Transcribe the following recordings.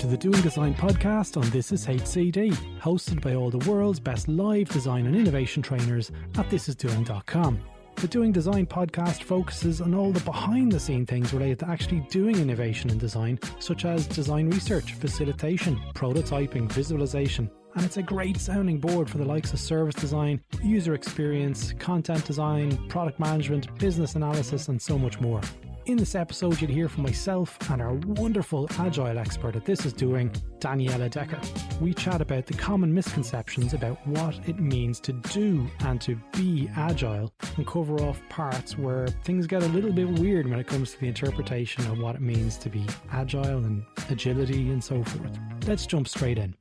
To the Doing Design podcast on This Is HCD, hosted by all the world's best live design and innovation trainers at thisisdoing.com. The Doing Design podcast focuses on all the behind the scene things related to actually doing innovation in design, such as design research, facilitation, prototyping, visualization, and it's a great sounding board for the likes of service design, user experience, content design, product management, business analysis, and so much more. In this episode, you'll hear from myself and our wonderful agile expert at This Is Doing, Daniela Decker. We chat about the common misconceptions about what it means to do and to be agile and cover off parts where things get a little bit weird when it comes to the interpretation of what it means to be agile and agility and so forth. Let's jump straight in.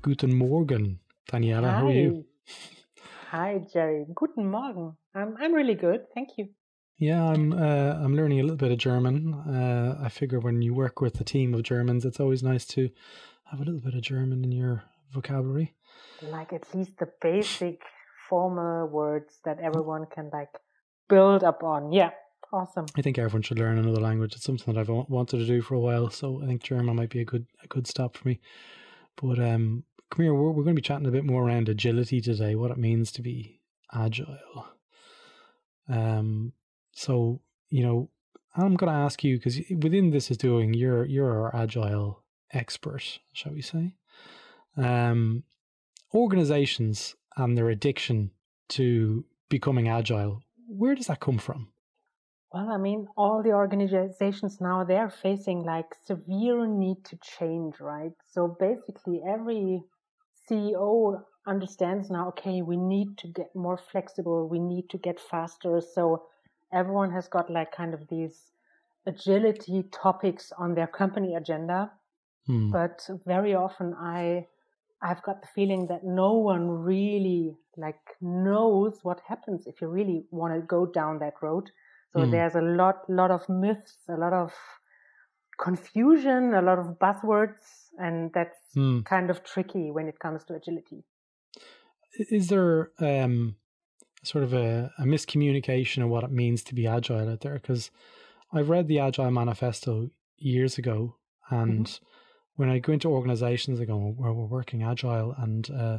Guten Morgen, Daniela. Hi. How are you? Hi, Gerry. Guten Morgen. I'm, I'm really good. Thank you. Yeah, I'm uh, I'm learning a little bit of German. Uh, I figure when you work with a team of Germans, it's always nice to have a little bit of German in your vocabulary. Like at least the basic formal words that everyone can like build upon. Yeah, awesome. I think everyone should learn another language. It's something that I've wanted to do for a while, so I think German might be a good a good stop for me. But um, come here, we're, we're going to be chatting a bit more around agility today, what it means to be agile. Um, so you know, I'm going to ask you because within this is doing you're you're our agile expert, shall we say? Um, organizations and their addiction to becoming agile. Where does that come from? Well, I mean, all the organizations now they're facing like severe need to change, right? So basically, every CEO understands now. Okay, we need to get more flexible. We need to get faster. So everyone has got like kind of these agility topics on their company agenda Hmm. but very often i i've got the feeling that no one really like knows what happens if you really want to go down that road so Hmm. there's a lot lot of myths a lot of confusion a lot of buzzwords and that's Hmm. kind of tricky when it comes to agility Is there um, sort of a, a miscommunication of what it means to be agile out there? Because I've read the Agile Manifesto years ago, and when I go into organizations, I go, "Well, we're working agile, and uh,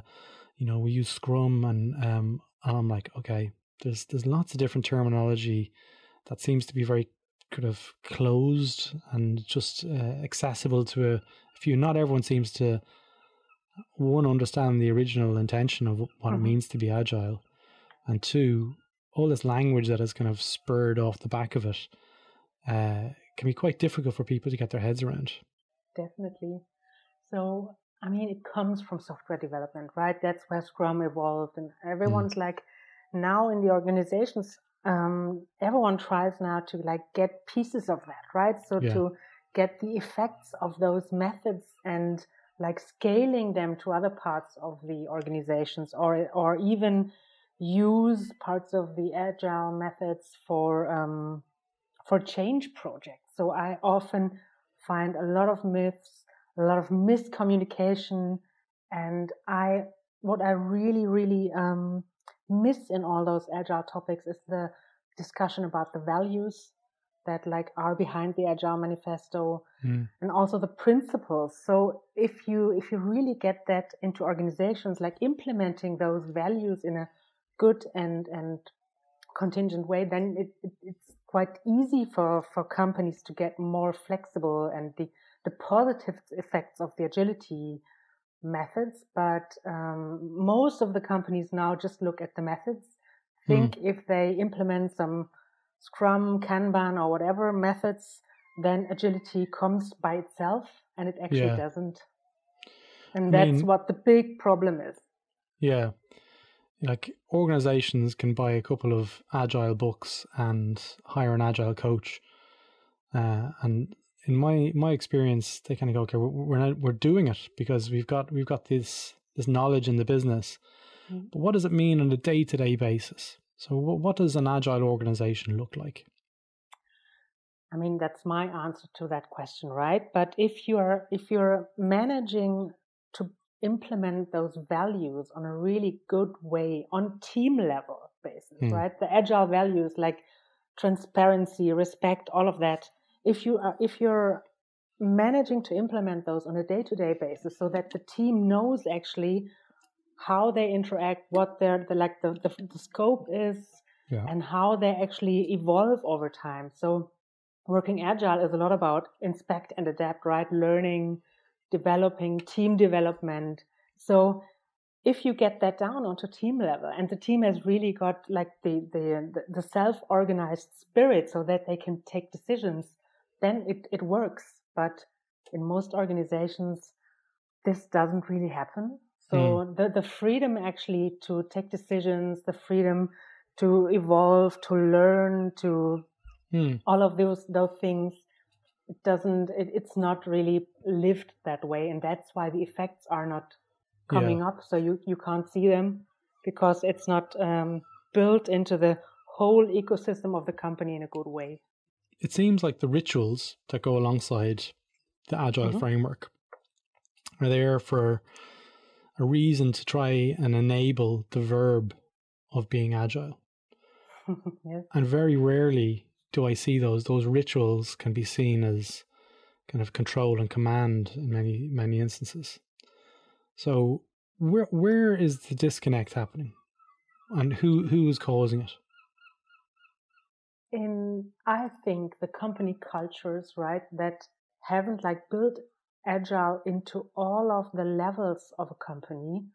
you know, we use Scrum," and um, and I'm like, okay, there's there's lots of different terminology that seems to be very kind of closed and just uh, accessible to a few. Not everyone seems to one understand the original intention of what it Mhm. means to be agile, and two, all this language that is kind of spurred off the back of it uh, can be quite difficult for people to get their heads around. definitely so i mean it comes from software development right that's where scrum evolved and everyone's like now in the organizations um, everyone tries now to like get pieces of that right so Yeah. to get the effects of those methods and like scaling them to other parts of the organizations or or even use parts of the agile methods for um, for change projects so i often find a lot of myths a lot of miscommunication and i what i really really um, miss in all those agile topics is the discussion about the values that like are behind the agile manifesto Mm. and also the principles so if you if you really get that into organizations like implementing those values in a good and and contingent way then it, it, it's quite easy for for companies to get more flexible and the the positive effects of the agility methods but um, most of the companies now just look at the methods think if they implement some scrum kanban or whatever methods then agility comes by itself and it actually Yeah. doesn't and I that's mean- what the big problem is Yeah. Like organizations can buy a couple of agile books and hire an agile coach. Uh, and in my my experience, they kind of go, okay, we're we're, not, we're doing it because we've got we've got this this knowledge in the business. Mm. But what does it mean on a day to day basis? So what what does an agile organization look like? I mean, that's my answer to that question, right? But if you're if you're managing to implement those values on a really good way on team level basis, Hmm. right? The agile values like transparency, respect, all of that. If you are if you're managing to implement those on a day-to-day basis so that the team knows actually how they interact, what their the like the, the, the scope is, Yeah. and how they actually evolve over time. So working agile is a lot about inspect and adapt, right? Learning, developing, team development. So if you get that down onto team level and the team has really got like the the the self-organized spirit so that they can take decisions, then it, it works. But in most organizations this doesn't really happen. So the, the freedom actually to take decisions, the freedom to evolve, to learn, to Hmm. all of those those things it doesn't it, it's not really lived that way and that's why the effects are not coming up so you you can't see them because it's not um, built into the whole ecosystem of the company in a good way It seems like the rituals that go alongside the agile Mhm. framework are there for a reason to try and enable the verb of being agile. yes And very rarely do I see those. Those rituals can be seen as kind of control and command in many many instances. So where where is the disconnect happening? And who who is causing it? in i think the company cultures right that haven't like built agile into all of the levels of a company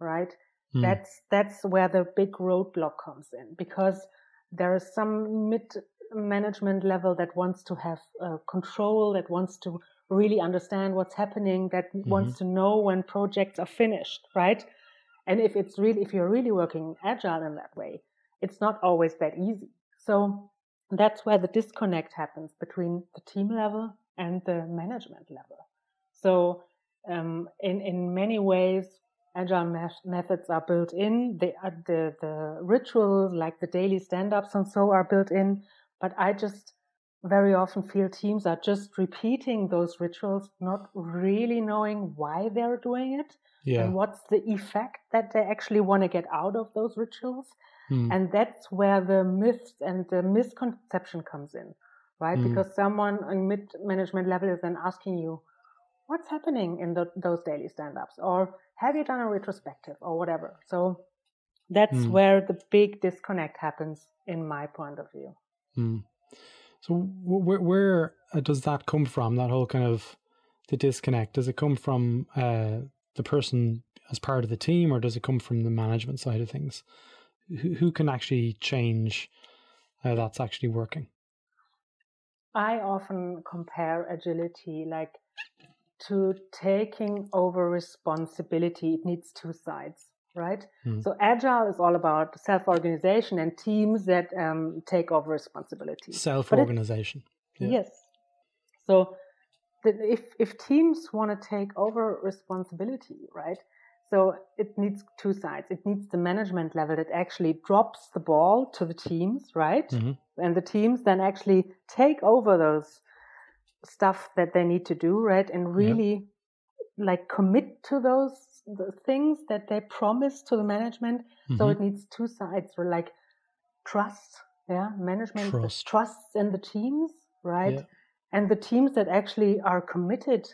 right Hmm. that's that's where the big roadblock comes in because there is some mid management level that wants to have uh, control that wants to really understand what's happening that wants to know when projects are finished right? And if it's really if you're really working agile in that way it's not always that easy. So that's where the disconnect happens between the team level and the management level. So um, in in many ways agile me- methods are built in. The, the the rituals like the daily stand-ups and so are built in but i just very often feel teams are just repeating those rituals not really knowing why they're doing it Yeah. and what's the effect that they actually want to get out of those rituals Hmm. and that's where the myths and the misconception comes in right Mm. because someone on mid management level is then asking you what's happening in the, those daily stand-ups or have you done a retrospective or whatever so that's Mm. where the big disconnect happens in my point of view Hmm. So wh- where where uh, does that come from? That whole kind of the disconnect. Does it come from uh, the person as part of the team, or does it come from the management side of things? Who, who can actually change that's actually working? I often compare agility like to taking over responsibility. It needs two sides, right? Hmm. So agile is all about self-organization and teams that um, take over responsibility. Self But it- organization. Yeah. Yes. So the, if if teams want to take over responsibility, right? So it needs two sides. It needs the management level that actually drops the ball to the teams, right? Mhm. And the teams then actually take over those stuff that they need to do, right? And really like commit to those the things that they promise to the management. So Mhm. it needs two sides, like trust yeah management Trust. trusts in the teams right yeah. and the teams that actually are committed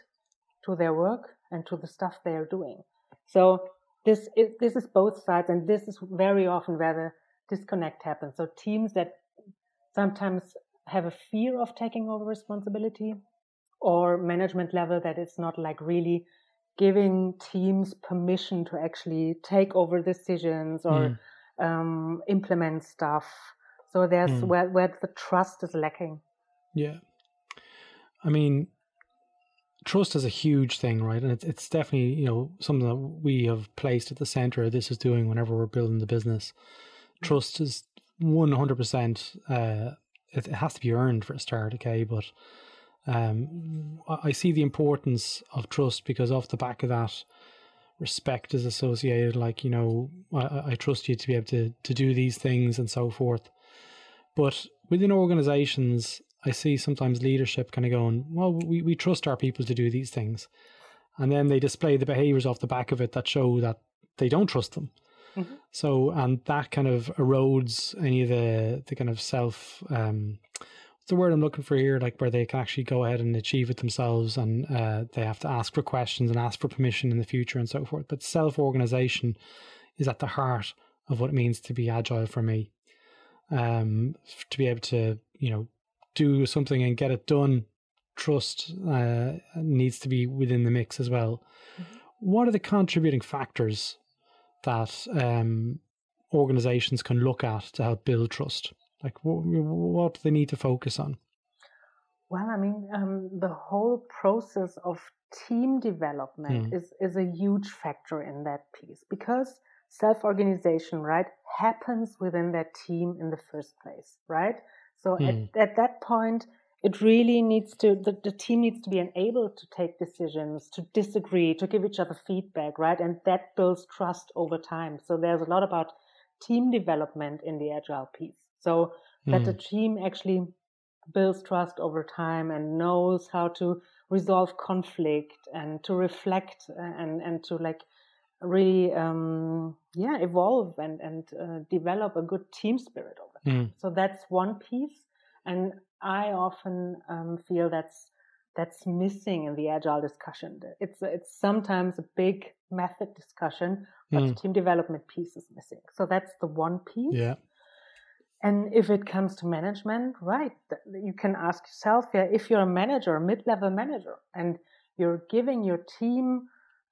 to their work and to the stuff they are doing so this is, this is both sides and this is very often where the disconnect happens so teams that sometimes have a fear of taking over responsibility or management level that is not like really giving teams permission to actually take over decisions or mm. um, implement stuff. So there's mm. where where the trust is lacking. Yeah, I mean, trust is a huge thing, right? And it's it's definitely you know something that we have placed at the center. Of this is doing whenever we're building the business. Mm. Trust is one hundred percent. Uh, it has to be earned for a start, okay, but um, I see the importance of trust because off the back of that, respect is associated. Like you know, I, I trust you to be able to to do these things and so forth. But within organizations, I see sometimes leadership kind of going, well, we, we trust our people to do these things. And then they display the behaviors off the back of it that show that they don't trust them. Mm-hmm. So, and that kind of erodes any of the, the kind of self, um, the word I'm looking for here, like where they can actually go ahead and achieve it themselves and uh, they have to ask for questions and ask for permission in the future and so forth. But self organization is at the heart of what it means to be agile for me. Um, to be able to, you know, do something and get it done, trust uh, needs to be within the mix as well. Mm-hmm. What are the contributing factors that um, organizations can look at to help build trust? Like, what, what do they need to focus on? Well, I mean, um, the whole process of team development mm. is, is a huge factor in that piece because self organization, right, happens within that team in the first place, right? So mm. at, at that point, it really needs to the, the team needs to be enabled to take decisions to disagree to give each other feedback right and that builds trust over time so there's a lot about team development in the agile piece so that mm. the team actually builds trust over time and knows how to resolve conflict and to reflect and and to like really um, yeah evolve and and uh, develop a good team spirit over time. Mm. So that's one piece, and I often um, feel that's that's missing in the agile discussion. It's it's sometimes a big method discussion, but mm. the team development piece is missing. So that's the one piece. Yeah. And if it comes to management, right, you can ask yourself, yeah, if you're a manager, a mid-level manager, and you're giving your team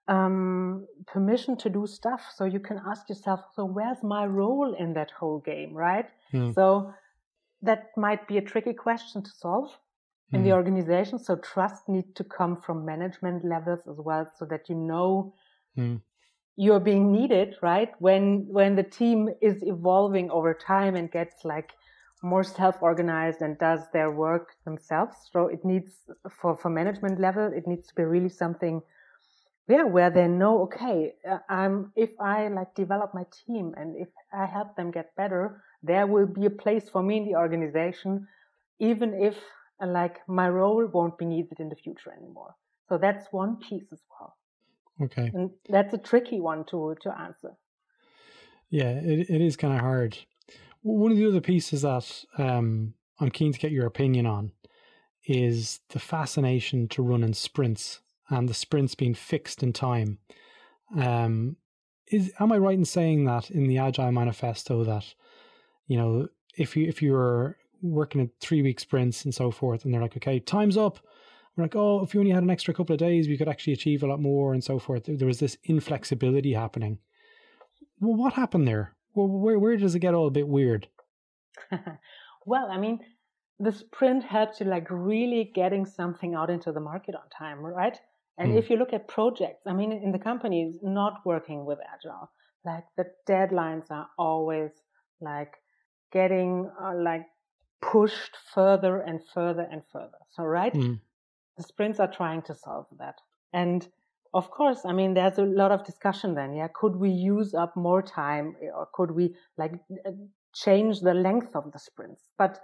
um, permission to do stuff, so you can ask yourself, so where's my role in that whole game, right? Mm. So that might be a tricky question to solve in mm. the hmm. organization. So trust needs to come from management levels as well, so that you know mm you're being needed, right? When when the team is evolving over time and gets like more self-organized and does their work themselves. So it needs for for management level, it needs to be really something yeah, where they know, okay, uh, I'm, if I like develop my team and if I help them get better, there will be a place for me in the organization, even if like my role won't be needed in the future anymore. So that's one piece as well. Okay. And that's a tricky one to to answer. Yeah, it it is kind of hard. One of the other pieces that um, I'm keen to get your opinion on is the fascination to run in sprints and the sprints being fixed in time. Um, is am I right in saying that in the Agile Manifesto that you know if you if you're working at three week sprints and so forth, and they're like, okay, time's up, we're like, oh, if we only had an extra couple of days, we could actually achieve a lot more and so forth. There was this inflexibility happening. Well, what happened there? Well, where where does it get all a bit weird? well, I mean, the sprint helps you like really getting something out into the market on time, right? And mm. if you look at projects, I mean, in the companies not working with agile, like the deadlines are always like getting uh, like pushed further and further and further. So, right? Mm the sprints are trying to solve that. And of course, I mean, there's a lot of discussion then. Yeah, could we use up more time, or could we like uh, change the length of the sprints? But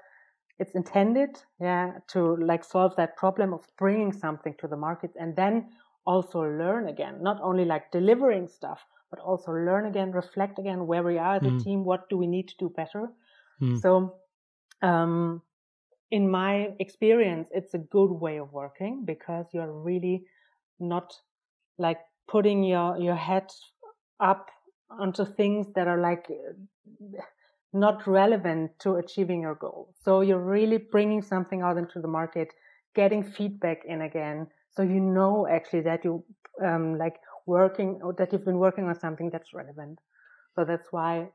it's intended, yeah, to like solve that problem of bringing something to the market and then also learn again. Not only like delivering stuff, but also learn again, reflect again where we are as mm. a team. What do we need to do better? Mm. So um, in my experience, it's a good way of working because you're really not like putting your your head up onto things that are like not relevant to achieving your goal. So you're really bringing something out into the market, getting feedback in again, so you know actually that you um, like working or that you've been working on something that's relevant. So that's why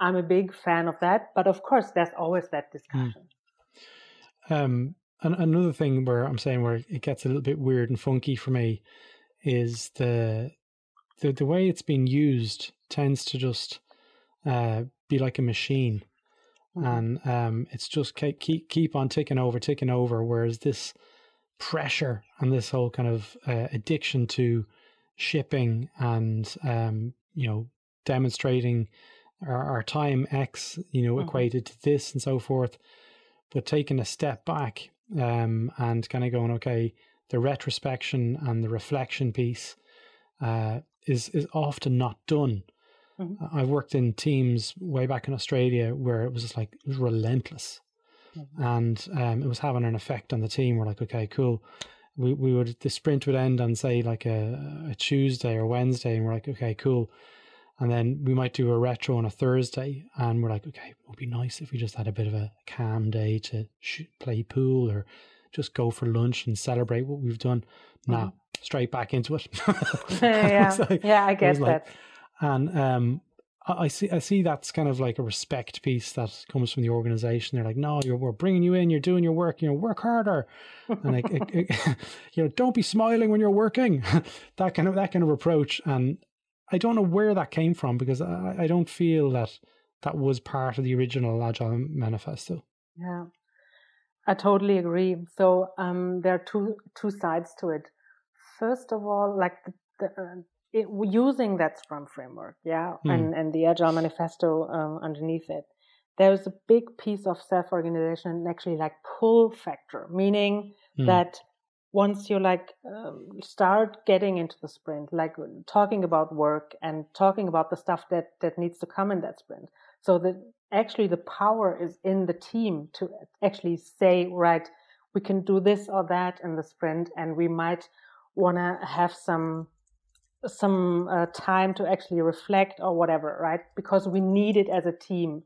I'm a big fan of that. But of course, there's always that hmm. discussion. Mm. Um, and another thing where I'm saying where it gets a little bit weird and funky for me is the the the way it's been used tends to just uh, be like a machine, mm-hmm. and um, it's just keep keep on ticking over, ticking over. Whereas this pressure and this whole kind of uh, addiction to shipping and um, you know demonstrating our, our time X, you know, mm-hmm. equated to this and so forth. But taking a step back um, and kind of going, okay, the retrospection and the reflection piece uh, is is often not done. Mm-hmm. I've worked in teams way back in Australia where it was just like it was relentless, mm-hmm. and um, it was having an effect on the team. We're like, okay, cool. We we would the sprint would end on say like a, a Tuesday or Wednesday, and we're like, okay, cool and then we might do a retro on a Thursday, and we're like, okay, it would be nice if we just had a bit of a calm day to shoot, play pool or just go for lunch and celebrate what we've done. Mm-hmm. Nah, straight back into it. yeah, like, yeah, I get that. Like, and um, I see, I see that's kind of like a respect piece that comes from the organization. They're like, no, you're, we're bringing you in, you're doing your work, you know, work harder, and like, it, it, you know, don't be smiling when you're working. that kind of that kind of approach, and I don't know where that came from because I, I don't feel that that was part of the original Agile manifesto. Yeah, I totally agree. So um, there are two two sides to it. First of all, like the, the, uh, it, using that Scrum framework, yeah, mm. and and the Agile manifesto um, underneath it, there's a big piece of self organization and actually like pull factor, meaning mm. that once you like um, start getting into the sprint like talking about work and talking about the stuff that that needs to come in that sprint. So that actually the power is in the team to actually say right we can do this or that in the sprint and we might want to have some some uh, time to actually reflect or whatever right? Because we need it as a team.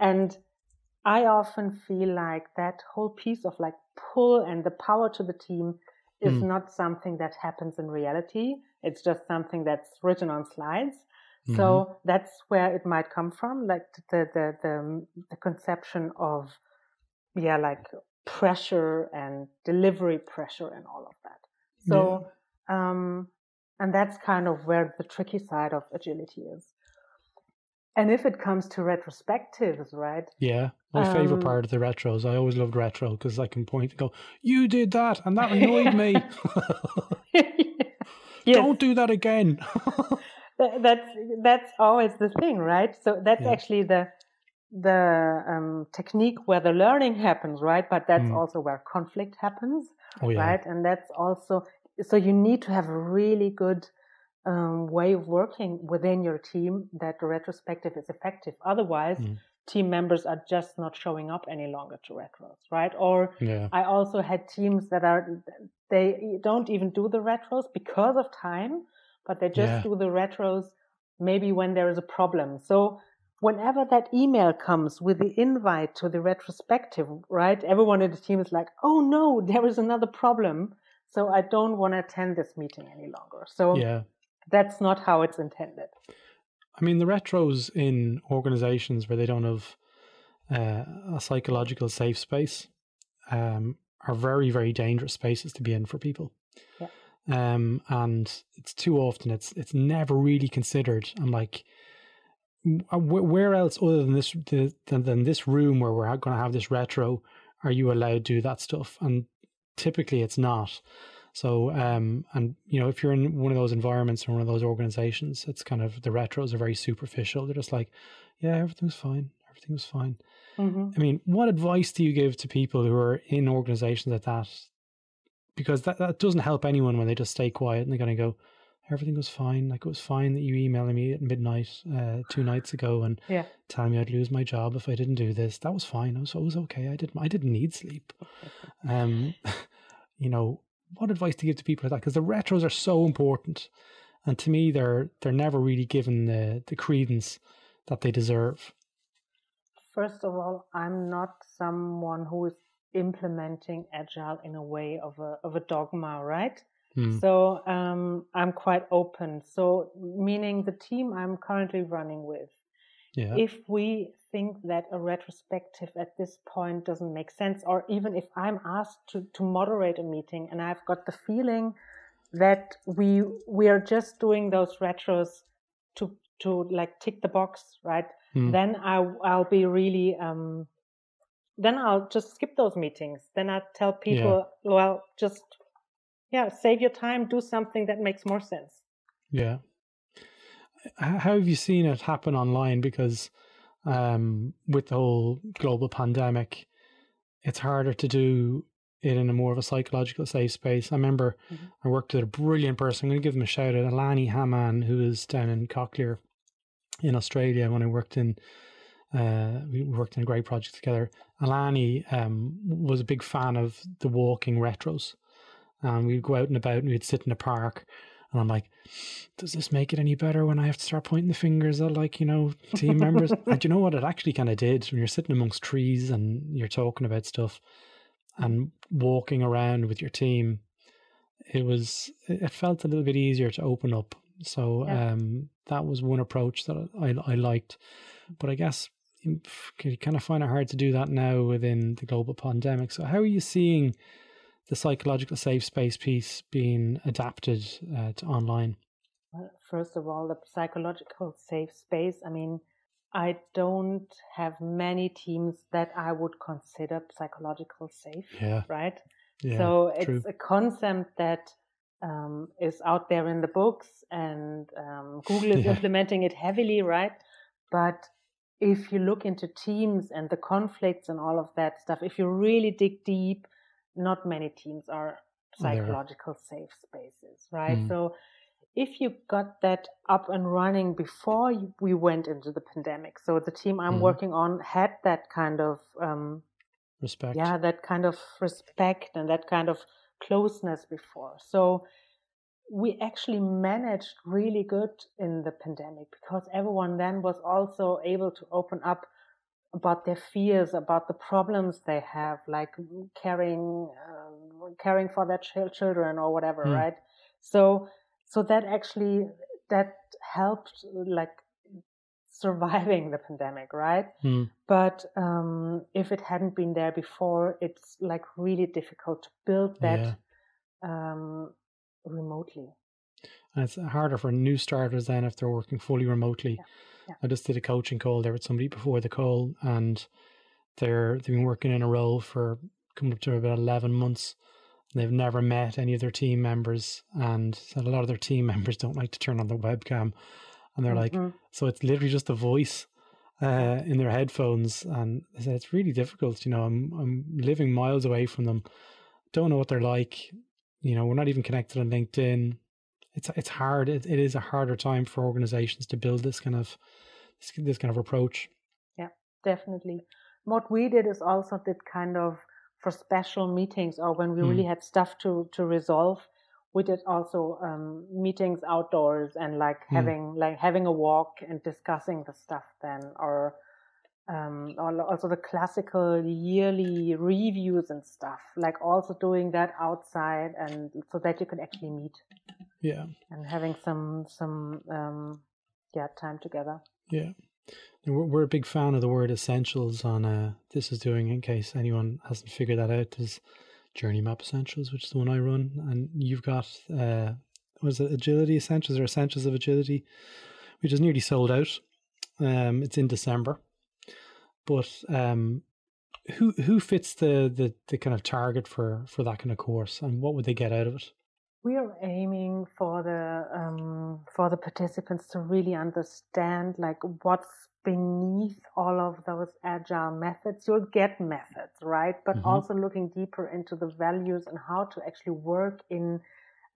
And I often feel like that whole piece of like pull and the power to the team is mm. not something that happens in reality. It's just something that's written on slides. Mm-hmm. So that's where it might come from, like the, the, the, the conception of, yeah, like pressure and delivery pressure and all of that. So, yeah. um, and that's kind of where the tricky side of agility is. And if it comes to retrospectives, right? Yeah, my um, favorite part of the retros. I always loved retro because I can point and go, "You did that, and that annoyed me. yes. Don't do that again." that's that's always the thing, right? So that's yeah. actually the the um, technique where the learning happens, right? But that's mm. also where conflict happens, oh, yeah. right? And that's also so you need to have a really good um, way of working within your team that the retrospective is effective. Otherwise, mm. team members are just not showing up any longer to retros, right? Or yeah. I also had teams that are they don't even do the retros because of time, but they just yeah. do the retros maybe when there is a problem. So whenever that email comes with the invite to the retrospective, right? Everyone in the team is like, "Oh no, there is another problem." So I don't want to attend this meeting any longer. So yeah that's not how it's intended. I mean, the retros in organizations where they don't have uh, a psychological safe space um, are very, very dangerous spaces to be in for people. Yeah. Um, and it's too often it's it's never really considered. I'm like, where else other than this than, than this room where we're going to have this retro are you allowed to do that stuff? And typically, it's not. So, um, and you know, if you're in one of those environments or one of those organizations, it's kind of the retros are very superficial. They're just like, yeah, everything's fine, everything's fine. Mm-hmm. I mean, what advice do you give to people who are in organizations like that? Because that, that doesn't help anyone when they just stay quiet and they're going to go, everything was fine. Like it was fine that you emailed me at midnight uh, two nights ago and yeah. telling me I'd lose my job if I didn't do this. That was fine. I was, I was okay. I didn't I didn't need sleep. Um, you know, what advice to give to people like that? Because the retros are so important, and to me, they're they're never really given the the credence that they deserve. First of all, I'm not someone who is implementing agile in a way of a of a dogma, right? Hmm. So um, I'm quite open. So meaning the team I'm currently running with, Yeah. if we think that a retrospective at this point doesn't make sense, or even if I'm asked to, to moderate a meeting and I've got the feeling that we we are just doing those retros to to like tick the box, right? Hmm. Then I I'll be really um then I'll just skip those meetings. Then I tell people, well, just yeah, save your time, do something that makes more sense. Yeah. How have you seen it happen online? Because um, with the whole global pandemic, it's harder to do it in a more of a psychological safe space. I remember Mhm. I worked with a brilliant person. I'm going to give him a shout out, Alani Haman, who is down in Cochlear in Australia when I worked in. Uh, we worked in a great project together. Alani um, was a big fan of the walking retros, and we'd go out and about and we'd sit in the park. And I'm like, does this make it any better when I have to start pointing the fingers at like, you know, team members? and you know what it actually kind of did when you're sitting amongst trees and you're talking about stuff and walking around with your team, it was, it felt a little bit easier to open up. So Yeah. um, that was one approach that I, I liked. But I guess you kind of find it hard to do that now within the global pandemic. So how are you seeing the psychological safe space piece being adapted uh, to online? Well, first of all, the psychological safe space. I mean, I don't have many teams that I would consider psychological safe, Yeah, right? yeah, so it's true. a concept that um, is out there in the books, and um, Google is Yeah. implementing it heavily, right? But if you look into teams and the conflicts and all of that stuff, if you really dig deep, not many teams are psychological safe spaces, right? Mm. So if you got that up and running before you, we went into the pandemic, so the team I'm Mhm. working on had that kind of um, Respect. yeah that kind of respect and that kind of closeness before so we actually managed really good in the pandemic because everyone then was also able to open up about their fears about the problems they have like caring um, caring for their chil- children or whatever Hmm. right so so that actually that helped like surviving the pandemic right Mm, but um, if it hadn't been there before, it's like really difficult to build that um, remotely. And it's harder for new starters than if they're working fully remotely. Yeah, yeah. I just did a coaching call there with somebody before the call, and they're they've been working in a role for coming up to about eleven months. And they've never met any of their team members, and a lot of their team members don't like to turn on their webcam, and they're like, Mhm. so it's literally just a voice uh, in their headphones, and they said it's really difficult. You know, I'm I'm living miles away from them, don't know what they're like. You know, we're not even connected on LinkedIn. It's it's hard. It, it is a harder time for organizations to build this kind of this, this kind of approach. Yeah, definitely. What we did is also did kind of for special meetings or when we Mm. really had stuff to to resolve. We did also um, meetings outdoors and like Mm. having like having a walk and discussing the stuff then, or um, also the classical yearly reviews and stuff. Like also doing that outside and so that you can actually meet Yeah, and having some some um, yeah time together. yeah. We're, we're a big fan of the word essentials on uh, this is doing in case anyone hasn't figured that out. There's Journey Map Essentials, which is the one I run, and you've got uh, was it Agility Essentials or Essentials of Agility, which is nearly sold out. Um, it's in December, but um, who who fits the, the the kind of target for for that kind of course, and what would they get out of it? We are aiming for the um, for the participants to really understand like what's beneath all of those agile methods. You'll get methods, right? But Mhm. also looking deeper into the values and how to actually work in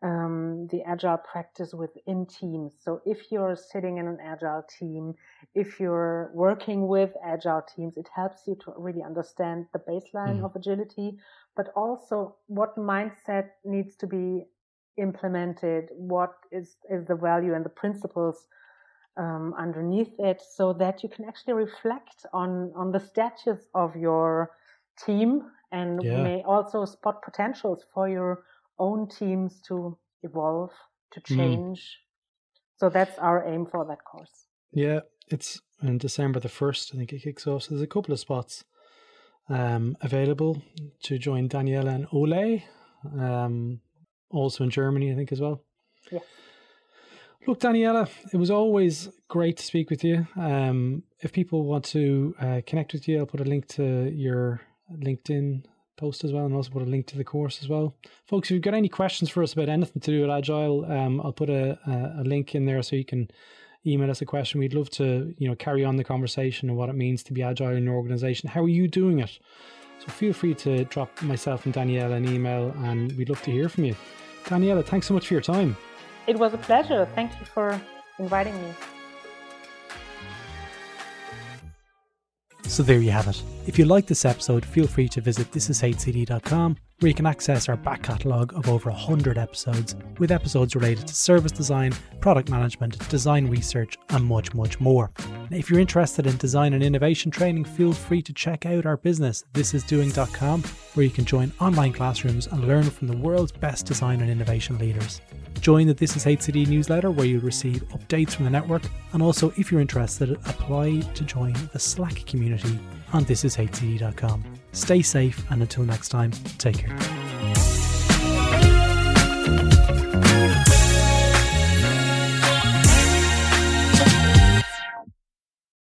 um, the agile practice within teams. So if you're sitting in an agile team, if you're working with agile teams, it helps you to really understand the baseline mm. of agility, but also what mindset needs to be implemented, what is, is the value and the principles um, underneath it, so that you can actually reflect on on the status of your team and yeah. may also spot potentials for your own teams to evolve, to mm. change. Mm. So that's our aim for that course. Yeah, it's in December the 1st, I think it kicks off. So there's a couple of spots um, available to join Daniela and Ole, um, also in Germany, I think, as well. Yeah. Look, Daniela, it was always great to speak with you. Um, if people want to uh, connect with you, I'll put a link to your LinkedIn post as well, and also put a link to the course as well. Folks, if you've got any questions for us about anything to do with Agile, um, I'll put a, a, a link in there so you can email us a question. We'd love to, you know, carry on the conversation and what it means to be agile in your organization. How are you doing it? So feel free to drop myself and Daniela an email, and we'd love to hear from you. Daniela, thanks so much for your time. It was a pleasure. Thank you for inviting me. So there you have it. If you like this episode, feel free to visit thisishcd.com where you can access our back catalogue of over 100 episodes, with episodes related to service design, product management, design research, and much, much more. Now, if you're interested in design and innovation training, feel free to check out our business, thisisdoing.com, where you can join online classrooms and learn from the world's best design and innovation leaders. Join the This Is HCD newsletter where you'll receive updates from the network, and also, if you're interested, apply to join the Slack community on thisishcd.com. Stay safe, and until next time, take care.